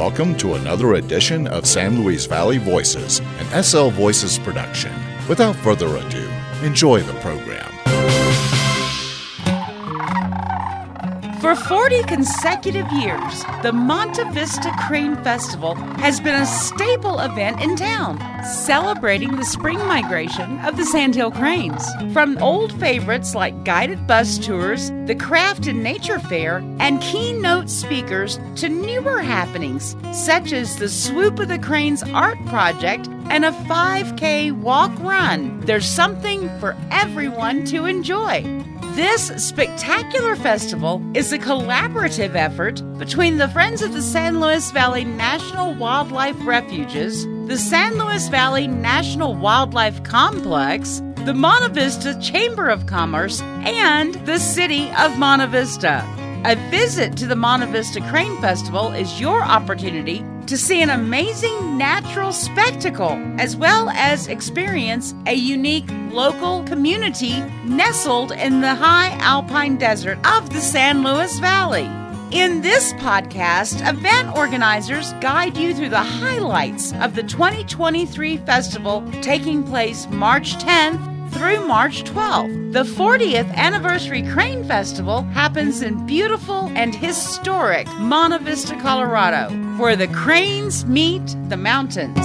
welcome to another edition of San Luis Valley Voices, an SL Voices production. Without further ado, enjoy the program. For 40 consecutive years, the Monte Vista Crane Festival has been a staple event in town, celebrating the spring migration of the Sandhill cranes. From old favorites like guided bus tours, the craft and nature fair, and keynote speakers to newer happenings such as the Swoop of the Cranes art project and a 5K walk run. There's something for everyone to enjoy. This spectacular festival is a collaborative effort between the Friends of the San Luis Valley National Wildlife Refuges, the San Luis Valley National Wildlife Complex, the Monte Vista Chamber of Commerce, and the City of Monte Vista. A visit to the Monte Vista Crane Festival is your opportunity to see an amazing natural spectacle as well as experience a unique local community nestled in the high alpine desert of the San Luis Valley. In this podcast, event organizers guide you through the highlights of the 2023 festival taking place March 10th through March 12th. The 40th Anniversary Crane Festival happens in beautiful and historic Monte Vista, Colorado, where the cranes meet the mountains.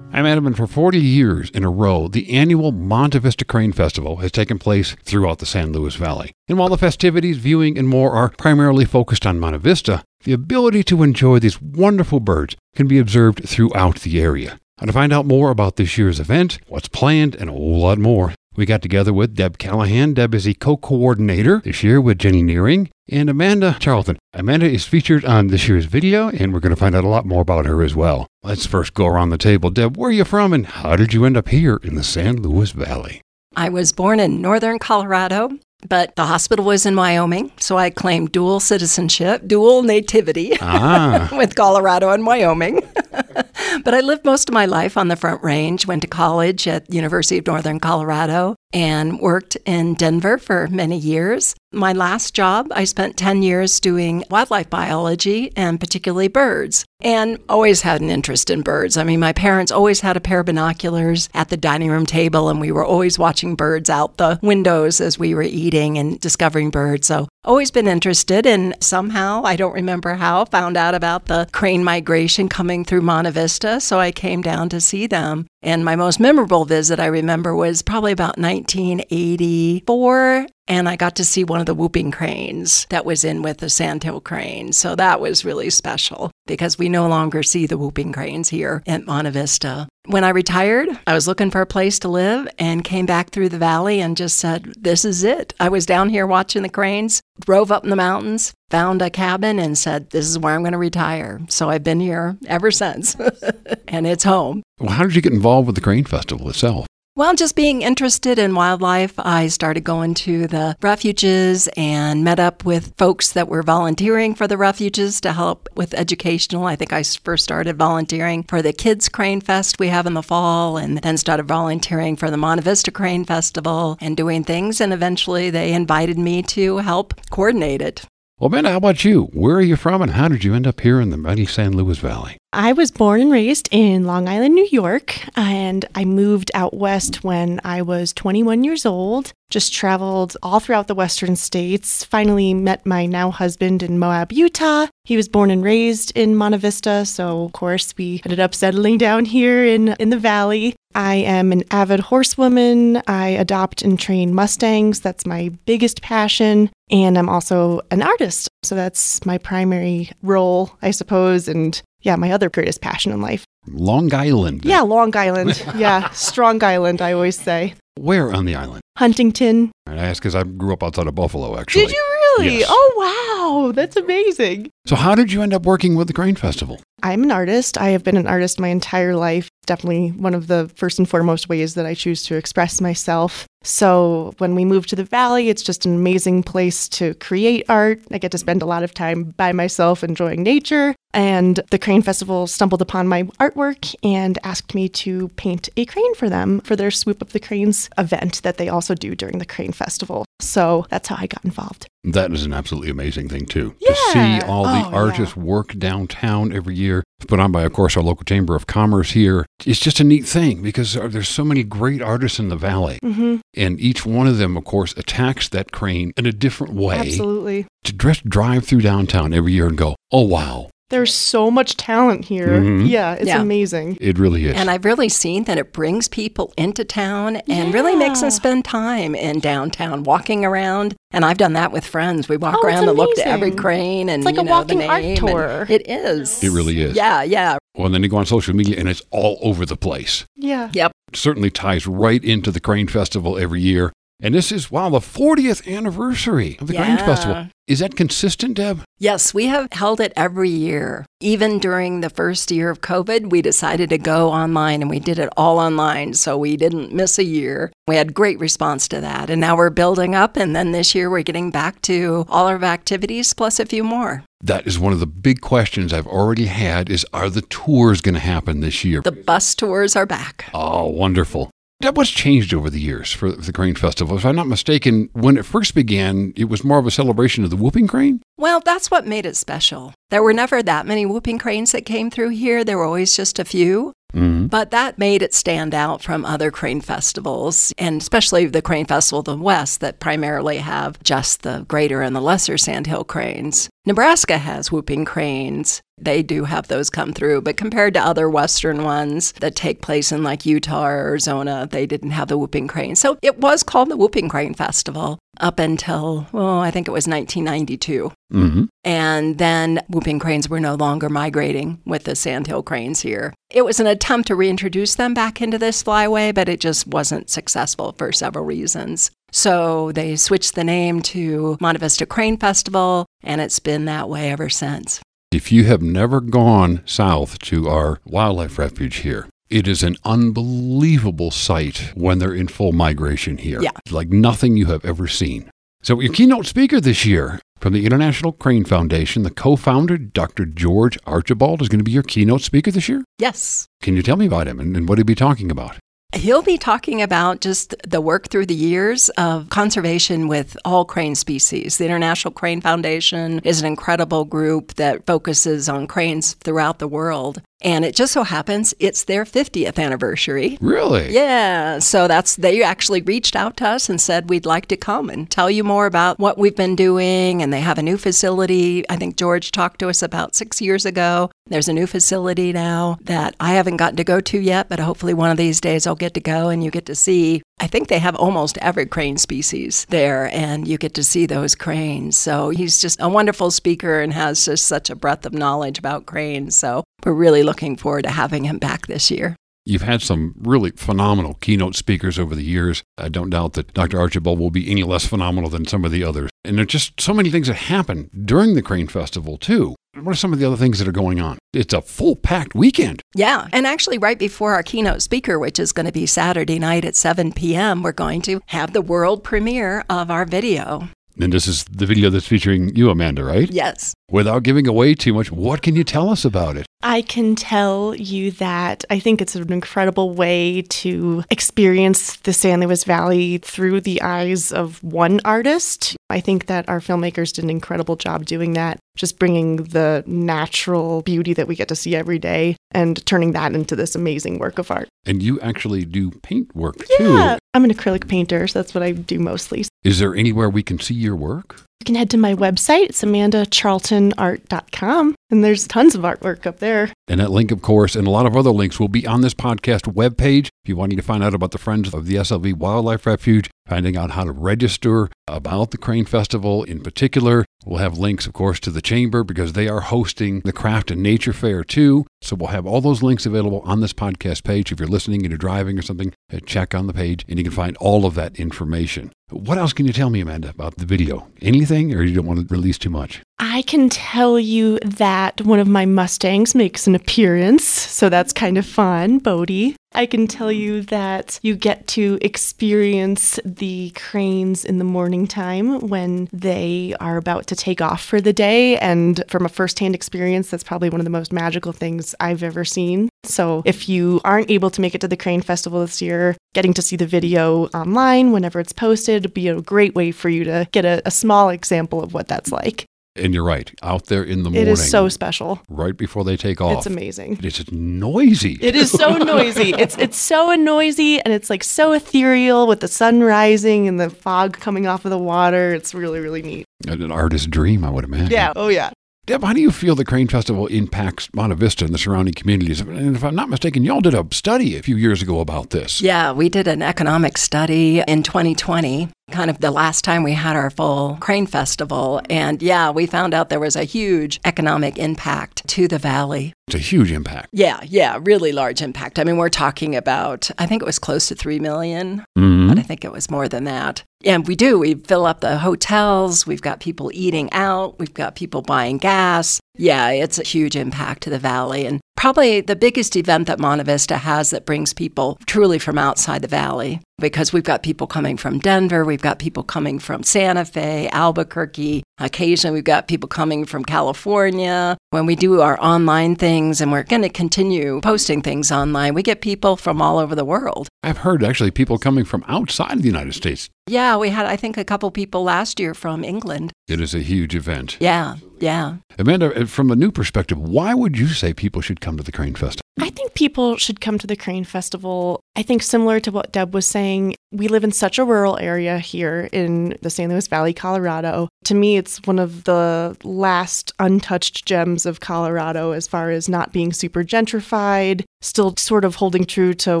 I'm Adam, and for 40 years in a row, the annual Monte Vista Crane Festival has taken place throughout the San Luis Valley. And while the festivities, viewing, and more are primarily focused on Monte Vista, the ability to enjoy these wonderful birds can be observed throughout the area. And to find out more about this year's event, what's planned, and a whole lot more, we got together with Deb Callahan. Deb is the co coordinator this year with Jenny Nearing and Amanda Charlton. Amanda is featured on this year's video, and we're going to find out a lot more about her as well. Let's first go around the table. Deb, where are you from, and how did you end up here in the San Luis Valley? I was born in northern Colorado, but the hospital was in Wyoming, so I claimed dual citizenship, dual nativity Ah. with Colorado and Wyoming. but I lived most of my life on the Front Range, went to college at University of Northern Colorado, and worked in Denver for many years. My last job, I spent 10 years doing wildlife biology and particularly birds, and always had an interest in birds. I mean, my parents always had a pair of binoculars at the dining room table, and we were always watching birds out the windows as we were eating and discovering birds. So, always been interested, and somehow, I don't remember how, found out about the crane migration coming through Monte Vista. So, I came down to see them. And my most memorable visit I remember was probably about 1984. And I got to see one of the whooping cranes that was in with the Sandhill crane. So that was really special because we no longer see the whooping cranes here at Monte Vista. When I retired, I was looking for a place to live and came back through the valley and just said, This is it. I was down here watching the cranes, drove up in the mountains, found a cabin, and said, This is where I'm going to retire. So I've been here ever since, and it's home. Well, how did you get involved with the Crane Festival itself? Well, just being interested in wildlife, I started going to the refuges and met up with folks that were volunteering for the refuges to help with educational. I think I first started volunteering for the Kids Crane Fest we have in the fall, and then started volunteering for the Monte Vista Crane Festival and doing things. And eventually they invited me to help coordinate it. Well, Ben, how about you? Where are you from, and how did you end up here in the mighty San Luis Valley? I was born and raised in Long Island, New York, and I moved out west when I was 21 years old. Just traveled all throughout the western states. Finally met my now husband in Moab, Utah. He was born and raised in Monte Vista, so of course we ended up settling down here in in the valley. I am an avid horsewoman. I adopt and train Mustangs. That's my biggest passion. And I'm also an artist. So that's my primary role, I suppose. And yeah, my other greatest passion in life. Long Island. Yeah, Long Island. Yeah, Strong Island, I always say. Where on the island? Huntington. And I ask because I grew up outside of Buffalo, actually. Did you really? Yes. Oh, wow. That's amazing. So, how did you end up working with the Crane Festival? I'm an artist. I have been an artist my entire life. Definitely one of the first and foremost ways that I choose to express myself. So, when we moved to the valley, it's just an amazing place to create art. I get to spend a lot of time by myself enjoying nature. And the Crane Festival stumbled upon my artwork and asked me to paint a crane for them for their Swoop of the Cranes event that they also do during the Crane Festival. So that's how I got involved. That is an absolutely amazing thing, too. Yeah. To see all the Oh, yeah. artists work downtown every year, It's put on by, of course, our local Chamber of Commerce here. It's just a neat thing because there's so many great artists in the valley. hmm And each one of them, of course, attacks that crane in a different way Absolutely. to just drive through downtown every year and go, oh, wow, There's so much talent here. Mhm. Yeah, it's Yeah. amazing. it really is. And I've really seen that it brings people into town and really makes them spend time in downtown, walking around. And I've done that with friends. We walk Oh, around and look at every crane and It's like you a know, walking the art name, and tour. It is. It really is. Yeah, yeah. well, and then you go on social media and it's all over the place. Yeah. Yep. It certainly ties right into the Crane Festival every year. And this is, wow, the 40th anniversary of the Yeah. Festival. Is that consistent, Deb? Yes, we have held it every year. Even during the first year of COVID, we decided to go online and we did it all online. So we didn't miss a year. We had great response to that. And now we're building up. And then this year we're getting back to all of our activities plus a few more. That is one of the big questions I've already had is are the tours going to happen this year? The bus tours are back. Oh, wonderful. What's changed over the years for the Crane Festival? If I'm not mistaken, when it first began, it was more of a celebration of the whooping crane? Well, that's what made it special. There were never that many whooping cranes that came through here. There were always just a few. Mm-hmm. But that made it stand out from other crane festivals, and especially the Crane Festival of the West that primarily have just the greater and the lesser sandhill cranes. Nebraska has whooping cranes. They do have those come through, but compared to other Western ones that take place in like Utah or Arizona, they didn't have the whooping crane. So it was called the Whooping Crane Festival up until, well, I think it was 1992. Mm-hmm. And then whooping cranes were no longer migrating with the sandhill cranes here. It was an attempt to reintroduce them back into this flyway, but it just wasn't successful for several reasons. So they switched the name to Monte Vista Crane Festival, and it's been that way ever since. If you have never gone south to our wildlife refuge here, it is an unbelievable sight when they're in full migration here. Yeah. Like nothing you have ever seen. So, your keynote speaker this year from the International Crane Foundation, the co founder, Dr. George Archibald, is going to be your keynote speaker this year. Yes. Can you tell me about him and, and what he'll be talking about? He'll be talking about just the work through the years of conservation with all crane species. The International Crane Foundation is an incredible group that focuses on cranes throughout the world. And it just so happens it's their 50th anniversary. Really? Yeah, so that's they actually reached out to us and said we'd like to come and tell you more about what we've been doing and they have a new facility. I think George talked to us about 6 years ago. There's a new facility now that I haven't gotten to go to yet, but hopefully one of these days I'll get to go and you get to see. I think they have almost every crane species there and you get to see those cranes. So he's just a wonderful speaker and has just such a breadth of knowledge about cranes. So we're really looking forward to having him back this year. You've had some really phenomenal keynote speakers over the years. I don't doubt that Dr. Archibald will be any less phenomenal than some of the others. And there's just so many things that happen during the Crane Festival, too. What are some of the other things that are going on? It's a full packed weekend. Yeah. And actually, right before our keynote speaker, which is going to be Saturday night at 7 p.m., we're going to have the world premiere of our video. And this is the video that's featuring you, Amanda, right? Yes. Without giving away too much, what can you tell us about it? I can tell you that I think it's an incredible way to experience the San Luis Valley through the eyes of one artist. I think that our filmmakers did an incredible job doing that, just bringing the natural beauty that we get to see every day and turning that into this amazing work of art. And you actually do paint work Yeah, too. I'm an acrylic painter, so that's what I do mostly. Is there anywhere we can see your work? You can head to my website. It's amandacharltonart.com, and there's tons of artwork up there. And that link, of course, and a lot of other links will be on this podcast webpage. If you want to find out about the Friends of the SLV Wildlife Refuge, finding out how to register about the Crane Festival in particular, we'll have links, of course, to the Chamber because they are hosting the Craft and Nature Fair too. So we'll have all those links available on this podcast page. If you're listening and you're driving or something, uh, check on the page and you can find all of that information. What else can you tell me, Amanda, about the video? Anything, or you don't want to release too much? I can tell you that one of my Mustangs makes an appearance, so that's kind of fun, Bodie. I can tell you that you get to experience the cranes in the morning time when they are about to take off for the day. And from a firsthand experience, that's probably one of the most magical things I've ever seen. So if you aren't able to make it to the Crane Festival this year, getting to see the video online whenever it's posted would be a great way for you to get a, a small example of what that's like. And you're right, out there in the morning. It is so special. Right before they take off. It's amazing. It's noisy. It is so noisy. It's it's so noisy and it's like so ethereal with the sun rising and the fog coming off of the water. It's really really neat. An artist's dream, I would imagine. Yeah. Oh yeah. Deb, how do you feel the Crane Festival impacts Monte Vista and the surrounding communities? And if I'm not mistaken, y'all did a study a few years ago about this. Yeah, we did an economic study in 2020 kind of the last time we had our full crane festival. And yeah, we found out there was a huge economic impact to the valley. It's a huge impact. Yeah, yeah, really large impact. I mean, we're talking about, I think it was close to 3 million, Mhm. But I think it was more than that. And we do, we fill up the hotels, we've got people eating out, we've got people buying gas. Yeah, it's a huge impact to the valley. And probably the biggest event that Monte Vista has that brings people truly from outside the valley because we've got people coming from Denver, we've got people coming from Santa Fe, Albuquerque. Occasionally, we've got people coming from California. When we do our online things, and we're going to continue posting things online, we get people from all over the world. I've heard actually people coming from outside the United States. Yeah, we had, I think, a couple people last year from England. It is a huge event. Yeah, yeah. Amanda, uh, from a new perspective, why would you say people should come to the Crane Festival? I think people should come to the Crane Festival. I think similar to what Deb was saying, we live in such a rural area here in the San Luis Valley, Colorado. To me, it's one of the last untouched gems of Colorado as far as not being super gentrified, still sort of holding true to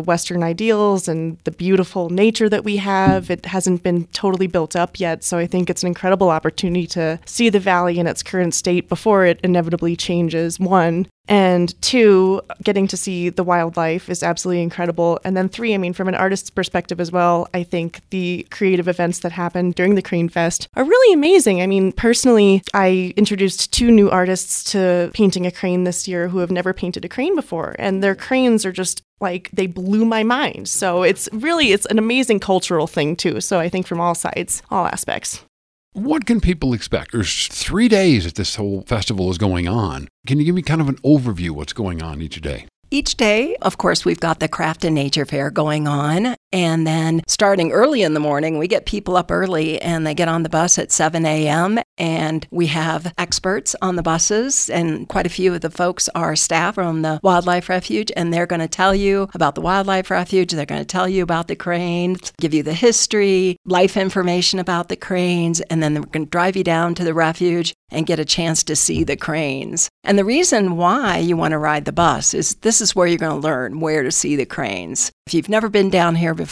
Western ideals and the beautiful nature that we have. It hasn't been totally built up yet, so I think it's an incredible opportunity to see the valley in its current state before it inevitably changes. One, and two, getting to see the wildlife is absolutely incredible. And then three, I mean, from an artist's perspective as well, I think the creative events that happen during the Crane Fest are really amazing. I mean, personally, I introduced two new artists to painting a crane this year who have never painted a crane before, and their cranes are just like they blew my mind. So it's really it's an amazing cultural thing too. So I think from all sides, all aspects. What can people expect? There's three days that this whole festival is going on. Can you give me kind of an overview what's going on each day? Each day, of course, we've got the Craft and Nature Fair going on. And then starting early in the morning, we get people up early and they get on the bus at 7 a.m. And we have experts on the buses, and quite a few of the folks are staff from the Wildlife Refuge, and they're going to tell you about the Wildlife Refuge. They're going to tell you about the cranes, give you the history, life information about the cranes, and then they're going to drive you down to the refuge and get a chance to see the cranes. And the reason why you want to ride the bus is this is where you're going to learn where to see the cranes. If you've never been down here before,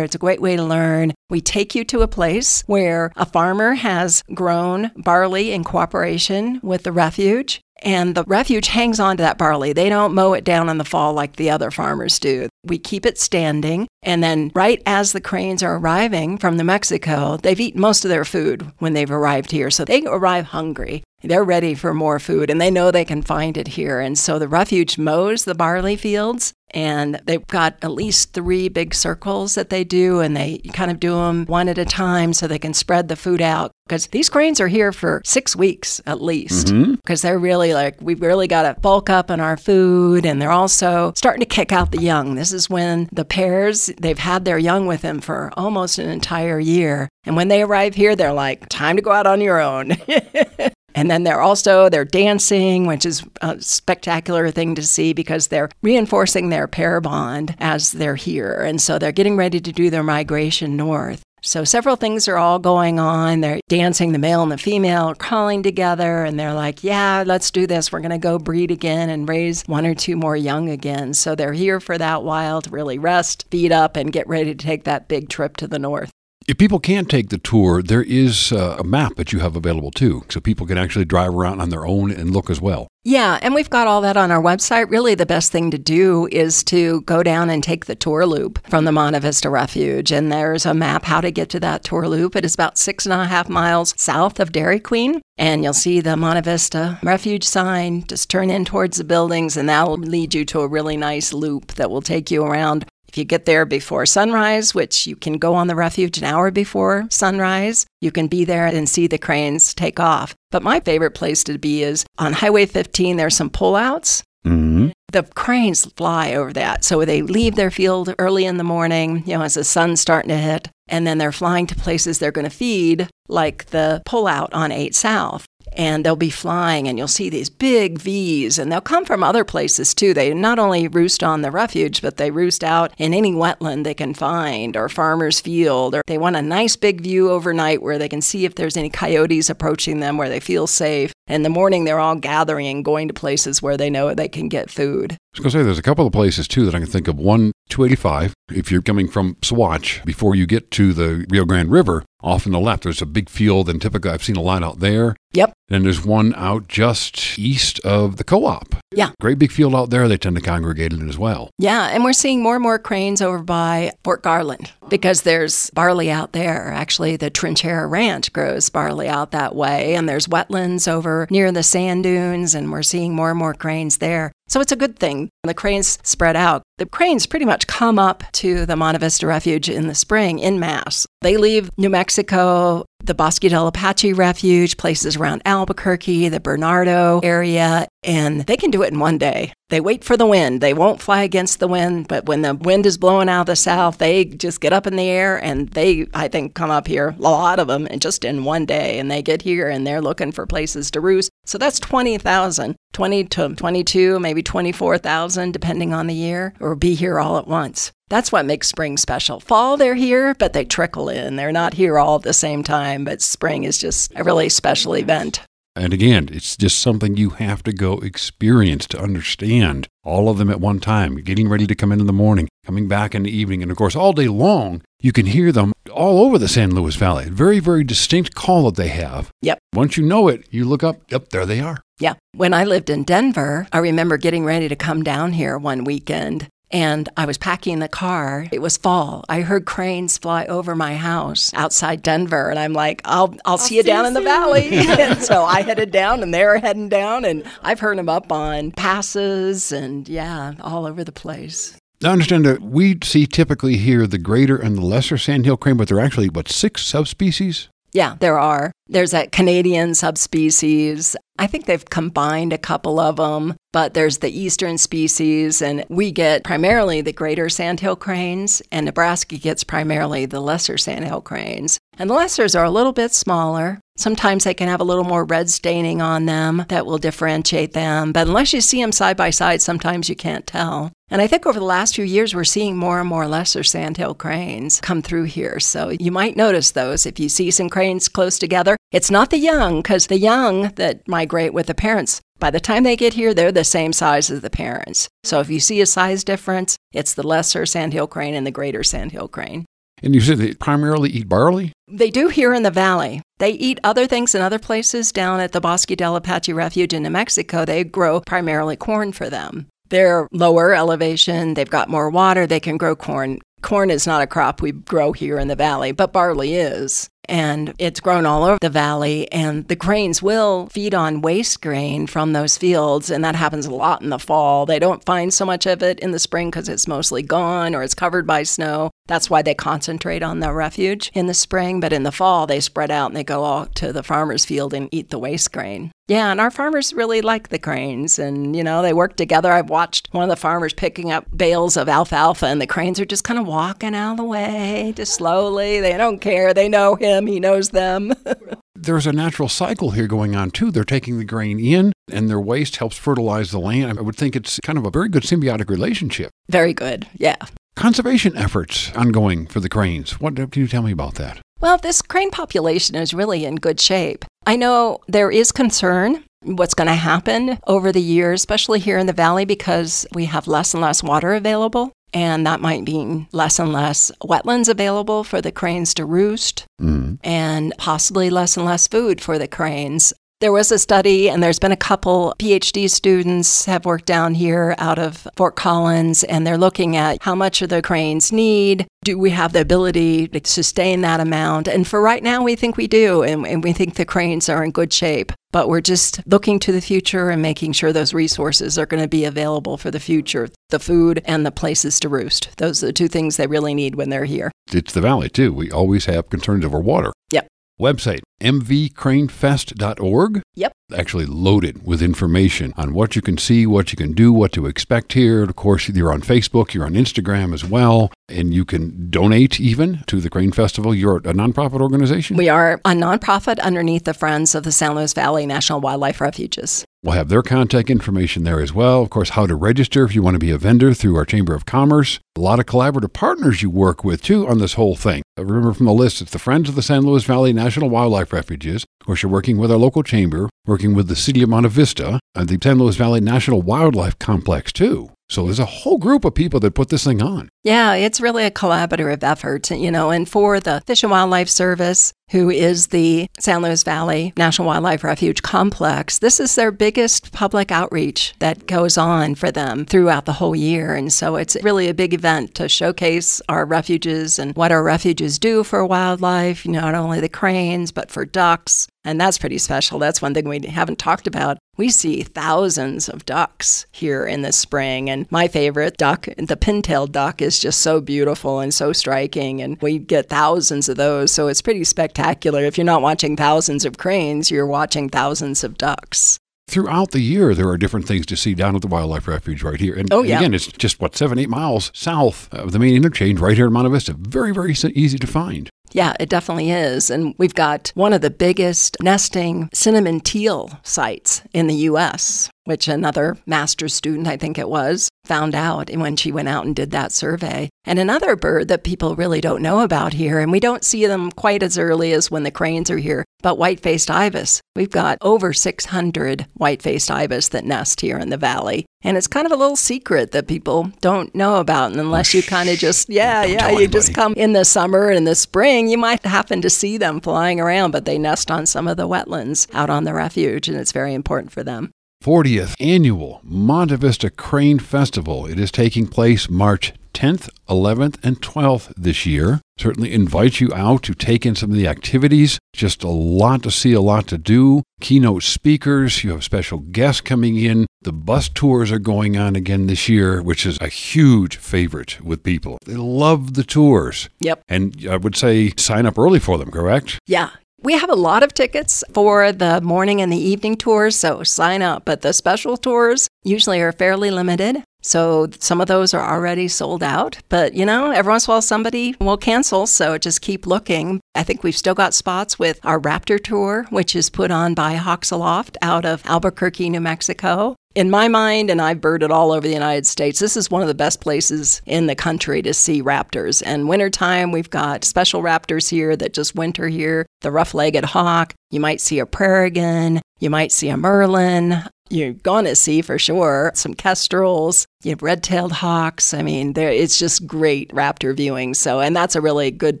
it's a great way to learn. We take you to a place where a farmer has grown barley in cooperation with the refuge. And the refuge hangs on to that barley. They don't mow it down in the fall like the other farmers do. We keep it standing. And then, right as the cranes are arriving from New Mexico, they've eaten most of their food when they've arrived here. So they arrive hungry. They're ready for more food and they know they can find it here. And so the refuge mows the barley fields and they've got at least three big circles that they do and they kind of do them one at a time so they can spread the food out. Because these cranes are here for six weeks at least. Mm-hmm. Because they're really like we've really got to bulk up on our food and they're also starting to kick out the young. This is when the pairs they've had their young with them for almost an entire year. And when they arrive here they're like time to go out on your own And then they're also they're dancing, which is a spectacular thing to see because they're reinforcing their pair bond as they're here. And so they're getting ready to do their migration north. So several things are all going on. They're dancing, the male and the female are calling together and they're like, "Yeah, let's do this. We're going to go breed again and raise one or two more young again." So they're here for that while to really rest, feed up and get ready to take that big trip to the north. If people can't take the tour, there is uh, a map that you have available too, so people can actually drive around on their own and look as well. Yeah, and we've got all that on our website. Really, the best thing to do is to go down and take the tour loop from the Monte Vista Refuge. And there's a map how to get to that tour loop. It is about six and a half miles south of Dairy Queen. And you'll see the Monte Vista Refuge sign. Just turn in towards the buildings, and that will lead you to a really nice loop that will take you around if you get there before sunrise, which you can go on the refuge an hour before sunrise, you can be there and see the cranes take off. But my favorite place to be is on Highway 15, there's some pullouts. hmm The cranes fly over that. So they leave their field early in the morning, you know, as the sun's starting to hit, and then they're flying to places they're going to feed, like the pullout on 8 South. And they'll be flying, and you'll see these big V's, and they'll come from other places too. They not only roost on the refuge, but they roost out in any wetland they can find or farmer's field, or they want a nice big view overnight where they can see if there's any coyotes approaching them where they feel safe. In the morning, they're all gathering and going to places where they know they can get food. I was going to say, there's a couple of places too that I can think of. One, 285, if you're coming from Saguache, before you get to the Rio Grande River, off on the left, there's a big field, and typically I've seen a lot out there. Yep. And there's one out just east of the co op. Yeah. Great big field out there. They tend to congregate in as well. Yeah, and we're seeing more and more cranes over by Fort Garland because there's barley out there. Actually, the Trinchera Ranch grows barley out that way, and there's wetlands over near the sand dunes, and we're seeing more and more cranes there. So it's a good thing. The cranes spread out. The cranes pretty much come up to the Monte Vista Refuge in the spring in mass. They leave New Mexico, the Bosque del Apache Refuge, places around Albuquerque, the Bernardo area, and they can do it in one day. They wait for the wind. They won't fly against the wind, but when the wind is blowing out of the south, they just get up in the air and they, I think, come up here, a lot of them, and just in one day. And they get here and they're looking for places to roost. So that's 20,000, 20 to 22, maybe 24,000, depending on the year, or be here all at once. That's what makes spring special. Fall, they're here, but they trickle in. They're not here all at the same time, but spring is just a really special event. And again, it's just something you have to go experience to understand all of them at one time, getting ready to come in in the morning, coming back in the evening. And of course, all day long, you can hear them all over the San Luis Valley. Very, very distinct call that they have. Yep. Once you know it, you look up, yep, there they are. Yeah. When I lived in Denver, I remember getting ready to come down here one weekend and I was packing the car. It was fall. I heard cranes fly over my house outside Denver, and I'm like, "I'll I'll, see you see down you in the soon." valley." and so I headed down, and they're heading down, and I've heard them up on passes and yeah, all over the place. I understand that we see typically here the greater and the lesser sandhill crane, but there are actually, what, six subspecies? Yeah, there are. There's a Canadian subspecies. I think they've combined a couple of them, but there's the eastern species, and we get primarily the greater sandhill cranes, and Nebraska gets primarily the lesser sandhill cranes. And the lessers are a little bit smaller. Sometimes they can have a little more red staining on them that will differentiate them, but unless you see them side by side, sometimes you can't tell. And I think over the last few years, we're seeing more and more lesser sandhill cranes come through here. So you might notice those if you see some cranes close together. It's not the young, because the young that migrate with the parents, by the time they get here, they're the same size as the parents. So if you see a size difference, it's the lesser sandhill crane and the greater sandhill crane. And you said they primarily eat barley? They do here in the valley. They eat other things in other places. Down at the Bosque del Apache Refuge in New Mexico, they grow primarily corn for them. They're lower elevation, they've got more water, they can grow corn. Corn is not a crop we grow here in the valley, but barley is. And it's grown all over the valley, and the cranes will feed on waste grain from those fields, and that happens a lot in the fall. They don't find so much of it in the spring because it's mostly gone or it's covered by snow. That's why they concentrate on the refuge in the spring, but in the fall, they spread out and they go out to the farmer's field and eat the waste grain. Yeah, and our farmers really like the cranes, and you know, they work together. I've watched one of the farmers picking up bales of alfalfa, and the cranes are just kind of walking out of the way, just slowly. They don't care. They know him, he knows them. There's a natural cycle here going on too. They're taking the grain in, and their waste helps fertilize the land. I would think it's kind of a very good symbiotic relationship. Very good, yeah. Conservation efforts ongoing for the cranes. What can you tell me about that? Well, this crane population is really in good shape. I know there is concern what's going to happen over the years, especially here in the valley, because we have less and less water available. And that might mean less and less wetlands available for the cranes to roost, Mm. and possibly less and less food for the cranes. There was a study, and there's been a couple PhD students have worked down here out of Fort Collins, and they're looking at how much do the cranes need? Do we have the ability to sustain that amount? And for right now, we think we do, and, and we think the cranes are in good shape. But we're just looking to the future and making sure those resources are going to be available for the future the food and the places to roost. Those are the two things they really need when they're here. It's the valley too. We always have concerns over water. Yep. Website mvcranefest.org. Yep. actually loaded with information on what you can see, what you can do, what to expect here. Of course, you're on Facebook, you're on Instagram as well, and you can donate even to the Crane Festival. You're a nonprofit organization? We are a nonprofit underneath the Friends of the San Luis Valley National Wildlife Refuges. We'll have their contact information there as well. Of course, how to register if you want to be a vendor through our Chamber of Commerce. A lot of collaborative partners you work with too on this whole thing. Uh, remember from the list, it's the Friends of the San Luis Valley National Wildlife Refuges. Of course, you're working with our local chamber, working with the City of Monte Vista, and the San Luis Valley National Wildlife Complex too. So there's a whole group of people that put this thing on. Yeah, it's really a collaborative effort, you know, and for the Fish and Wildlife Service, who is the San Luis Valley National Wildlife Refuge Complex, this is their biggest public outreach that goes on for them throughout the whole year. And so it's really a big event to showcase our refuges and what our refuges do for wildlife, you know, not only the cranes, but for ducks, and that's pretty special. That's one thing we haven't talked about. We see thousands of ducks here in the spring. And my favorite duck, the pintail duck, is just so beautiful and so striking. And we get thousands of those. So it's pretty spectacular. If you're not watching thousands of cranes, you're watching thousands of ducks throughout the year, there are different things to see down at the Wildlife Refuge right here. And oh, yeah. again, it's just, what, seven, eight miles south of the main interchange right here in Monte Vista. Very, very easy to find. Yeah, it definitely is. And we've got one of the biggest nesting cinnamon teal sites in the U.S., which another master's student, I think it was, found out when she went out and did that survey. And another bird that people really don't know about here, and we don't see them quite as early as when the cranes are here, but white faced ibis. We've got over 600 white faced ibis that nest here in the valley. And it's kind of a little secret that people don't know about. And unless you kind of just, yeah, yeah, you just come in the summer and in the spring, you might happen to see them flying around, but they nest on some of the wetlands out on the refuge, and it's very important for them. 40th annual Monte Vista Crane Festival. It is taking place March 10th, 11th, and 12th this year. Certainly invite you out to take in some of the activities. Just a lot to see, a lot to do. Keynote speakers, you have special guests coming in. The bus tours are going on again this year, which is a huge favorite with people. They love the tours. Yep. And I would say sign up early for them, correct? Yeah. We have a lot of tickets for the morning and the evening tours, so sign up. But the special tours usually are fairly limited. So some of those are already sold out. But, you know, every once in a while somebody will cancel. So just keep looking. I think we've still got spots with our Raptor Tour, which is put on by Hawks Aloft out of Albuquerque, New Mexico. In my mind, and I've birded all over the United States, this is one of the best places in the country to see raptors. And wintertime, we've got special raptors here that just winter here the rough legged hawk. You might see a prairie peregrine. You might see a merlin you're going to see for sure some kestrels, you have red-tailed hawks. I mean, there it's just great raptor viewing. So, and that's a really good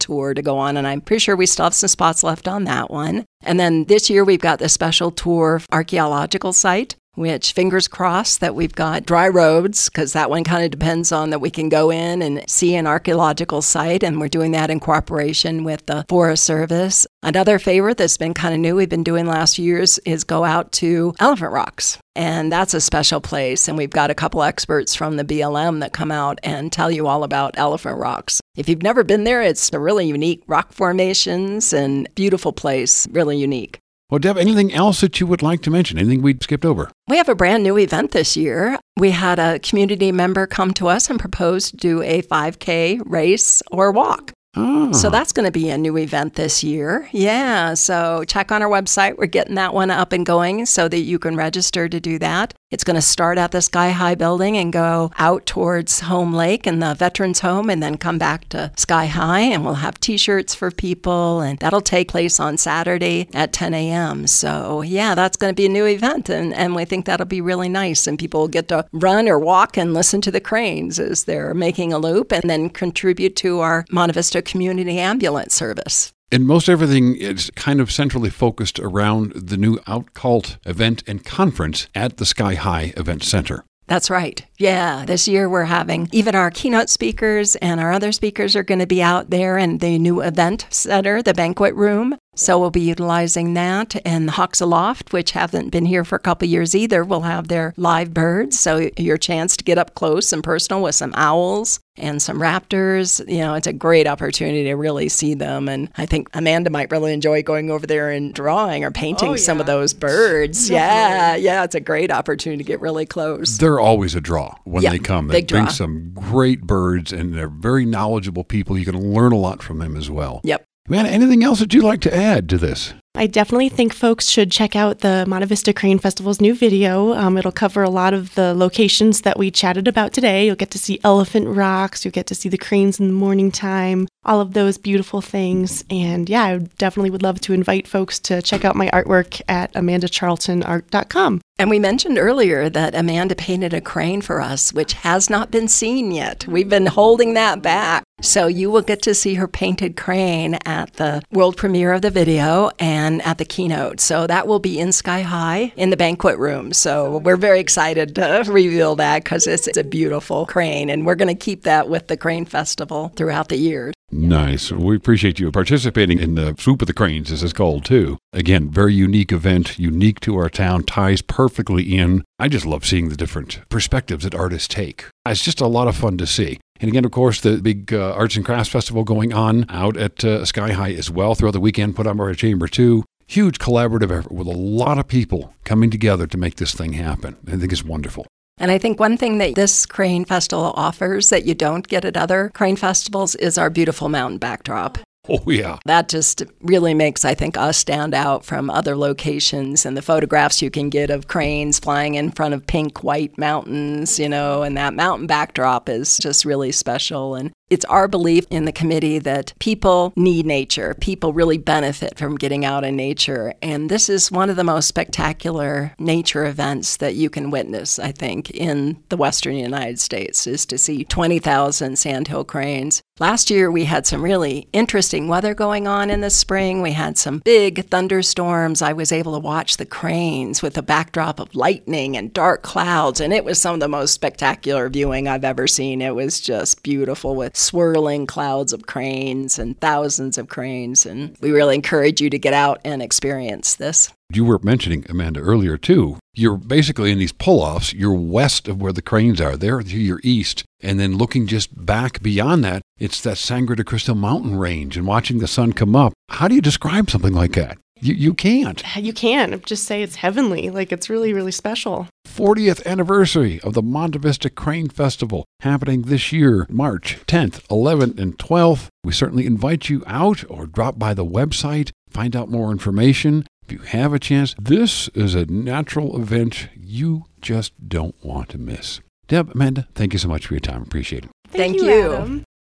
tour to go on. And I'm pretty sure we still have some spots left on that one. And then this year we've got the special tour archaeological site which fingers crossed that we've got dry roads because that one kind of depends on that we can go in and see an archaeological site and we're doing that in cooperation with the forest service. Another favorite that's been kind of new we've been doing last years is go out to elephant rocks and that's a special place and we've got a couple experts from the blm that come out and tell you all about elephant rocks. If you've never been there it's a really unique rock formations and beautiful place really unique well, Deb, anything else that you would like to mention? Anything we skipped over? We have a brand new event this year. We had a community member come to us and propose to do a 5K race or walk. Oh. So ah. that's going to be a new event this year. Yeah. So check on our website. We're getting that one up and going so that you can register to do that. It's going to start at the Sky High building and go out towards Home Lake and the Veterans Home and then come back to Sky High. And we'll have t shirts for people. And that'll take place on Saturday at 10 a.m. So, yeah, that's going to be a new event. And, and we think that'll be really nice. And people will get to run or walk and listen to the cranes as they're making a loop and then contribute to our Monte Vista community ambulance service. And most everything is kind of centrally focused around the new Outcult event and conference at the Sky High Event Center. That's right. Yeah, this year we're having even our keynote speakers and our other speakers are going to be out there in the new event center, the banquet room. So we'll be utilizing that. And the Hawks Aloft, which haven't been here for a couple years either, will have their live birds. So your chance to get up close and personal with some owls and some raptors. You know, it's a great opportunity to really see them. And I think Amanda might really enjoy going over there and drawing or painting Oh, some of those birds. Yeah, yeah, it's a great opportunity to get really close. They're always a draw when Yeah, they come. They big bring draw. some great birds, and they're very knowledgeable people. You can learn a lot from them as well. Yep. Man, anything else that you'd like to add to this? I definitely think folks should check out the Monte Vista Crane Festival's new video. Um, it'll cover a lot of the locations that we chatted about today. You'll get to see elephant rocks, you'll get to see the cranes in the morning time, all of those beautiful things. And yeah, I definitely would love to invite folks to check out my artwork at amandacharltonart.com. And we mentioned earlier that Amanda painted a crane for us, which has not been seen yet. We've been holding that back. So you will get to see her painted crane at the world premiere of the video and at the keynote. So that will be in Sky High in the banquet room. So we're very excited to reveal that because it's, a beautiful crane. And we're going to keep that with the Crane Festival throughout the year. Nice. We appreciate you participating in the Swoop of the Cranes, as it's called, too. Again, very unique event, unique to our town, ties perfectly in. I just love seeing the different perspectives that artists take. It's just a lot of fun to see. And again, of course, the big uh, Arts and Crafts Festival going on out at uh, Sky High as well throughout the weekend, put on by our chamber, too. Huge collaborative effort with a lot of people coming together to make this thing happen. I think it's wonderful. And I think one thing that this crane festival offers that you don't get at other crane festivals is our beautiful mountain backdrop. Oh, yeah. That just really makes, I think, us stand out from other locations and the photographs you can get of cranes flying in front of pink, white mountains, you know, and that mountain backdrop is just really special. And it's our belief in the committee that people need nature. People really benefit from getting out in nature. And this is one of the most spectacular nature events that you can witness, I think, in the Western United States, is to see 20,000 sandhill cranes. Last year, we had some really interesting weather going on in the spring. We had some big thunderstorms. I was able to watch the cranes with a backdrop of lightning and dark clouds, and it was some of the most spectacular viewing I've ever seen. It was just beautiful with swirling clouds of cranes and thousands of cranes. And we really encourage you to get out and experience this. You were mentioning, Amanda, earlier too. You're basically in these pull offs. You're west of where the cranes are. They're to your east. And then looking just back beyond that, it's that Sangre de Cristo mountain range and watching the sun come up. How do you describe something like that? You, you can't. You can just say it's heavenly. Like it's really, really special. 40th anniversary of the Monte Vista Crane Festival happening this year, March 10th, 11th, and 12th. We certainly invite you out or drop by the website, find out more information. If you have a chance, this is a natural event you just don't want to miss. Deb, Amanda, thank you so much for your time. Appreciate it. Thank you.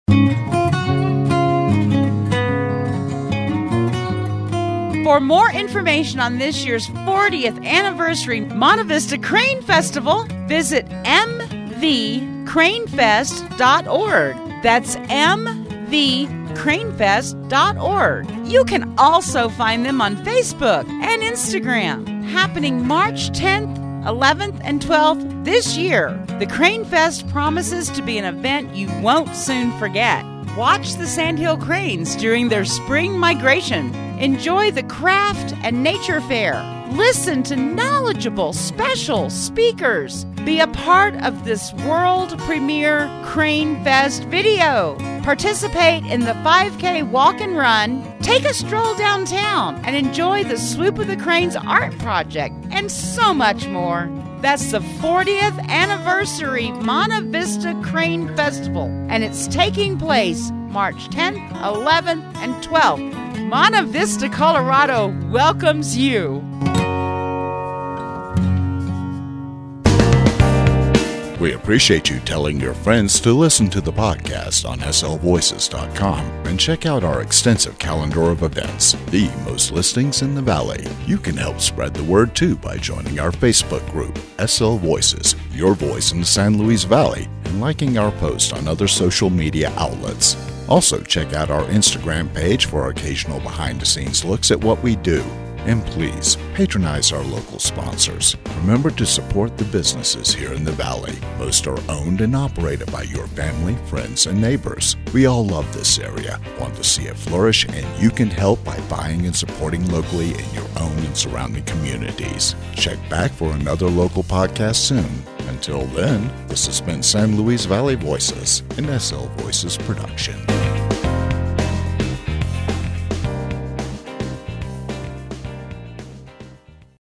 Adam. For more information on this year's 40th anniversary Monte Vista Crane Festival, visit mvcranefest.org. That's mvcranefest.org. You can also find them on Facebook and Instagram. Happening March 10th, 11th, and 12th this year, the Crane Fest promises to be an event you won't soon forget. Watch the Sandhill Cranes during their spring migration. Enjoy the craft and nature fair. Listen to knowledgeable special speakers. Be a part of this world premiere Crane Fest video. Participate in the 5K walk and run. Take a stroll downtown and enjoy the Swoop of the Cranes art project and so much more. That's the 40th anniversary Monte Vista Crane Festival, and it's taking place March 10th, 11th, and 12th. Monte Vista, Colorado welcomes you. We appreciate you telling your friends to listen to the podcast on slvoices.com and check out our extensive calendar of events, the most listings in the Valley. You can help spread the word too by joining our Facebook group, SL Voices, Your Voice in the San Luis Valley, and liking our post on other social media outlets. Also, check out our Instagram page for occasional behind the scenes looks at what we do. And please patronize our local sponsors. Remember to support the businesses here in the Valley. Most are owned and operated by your family, friends, and neighbors. We all love this area, want to see it flourish, and you can help by buying and supporting locally in your own and surrounding communities. Check back for another local podcast soon. Until then, this has been San Luis Valley Voices, an SL Voices production.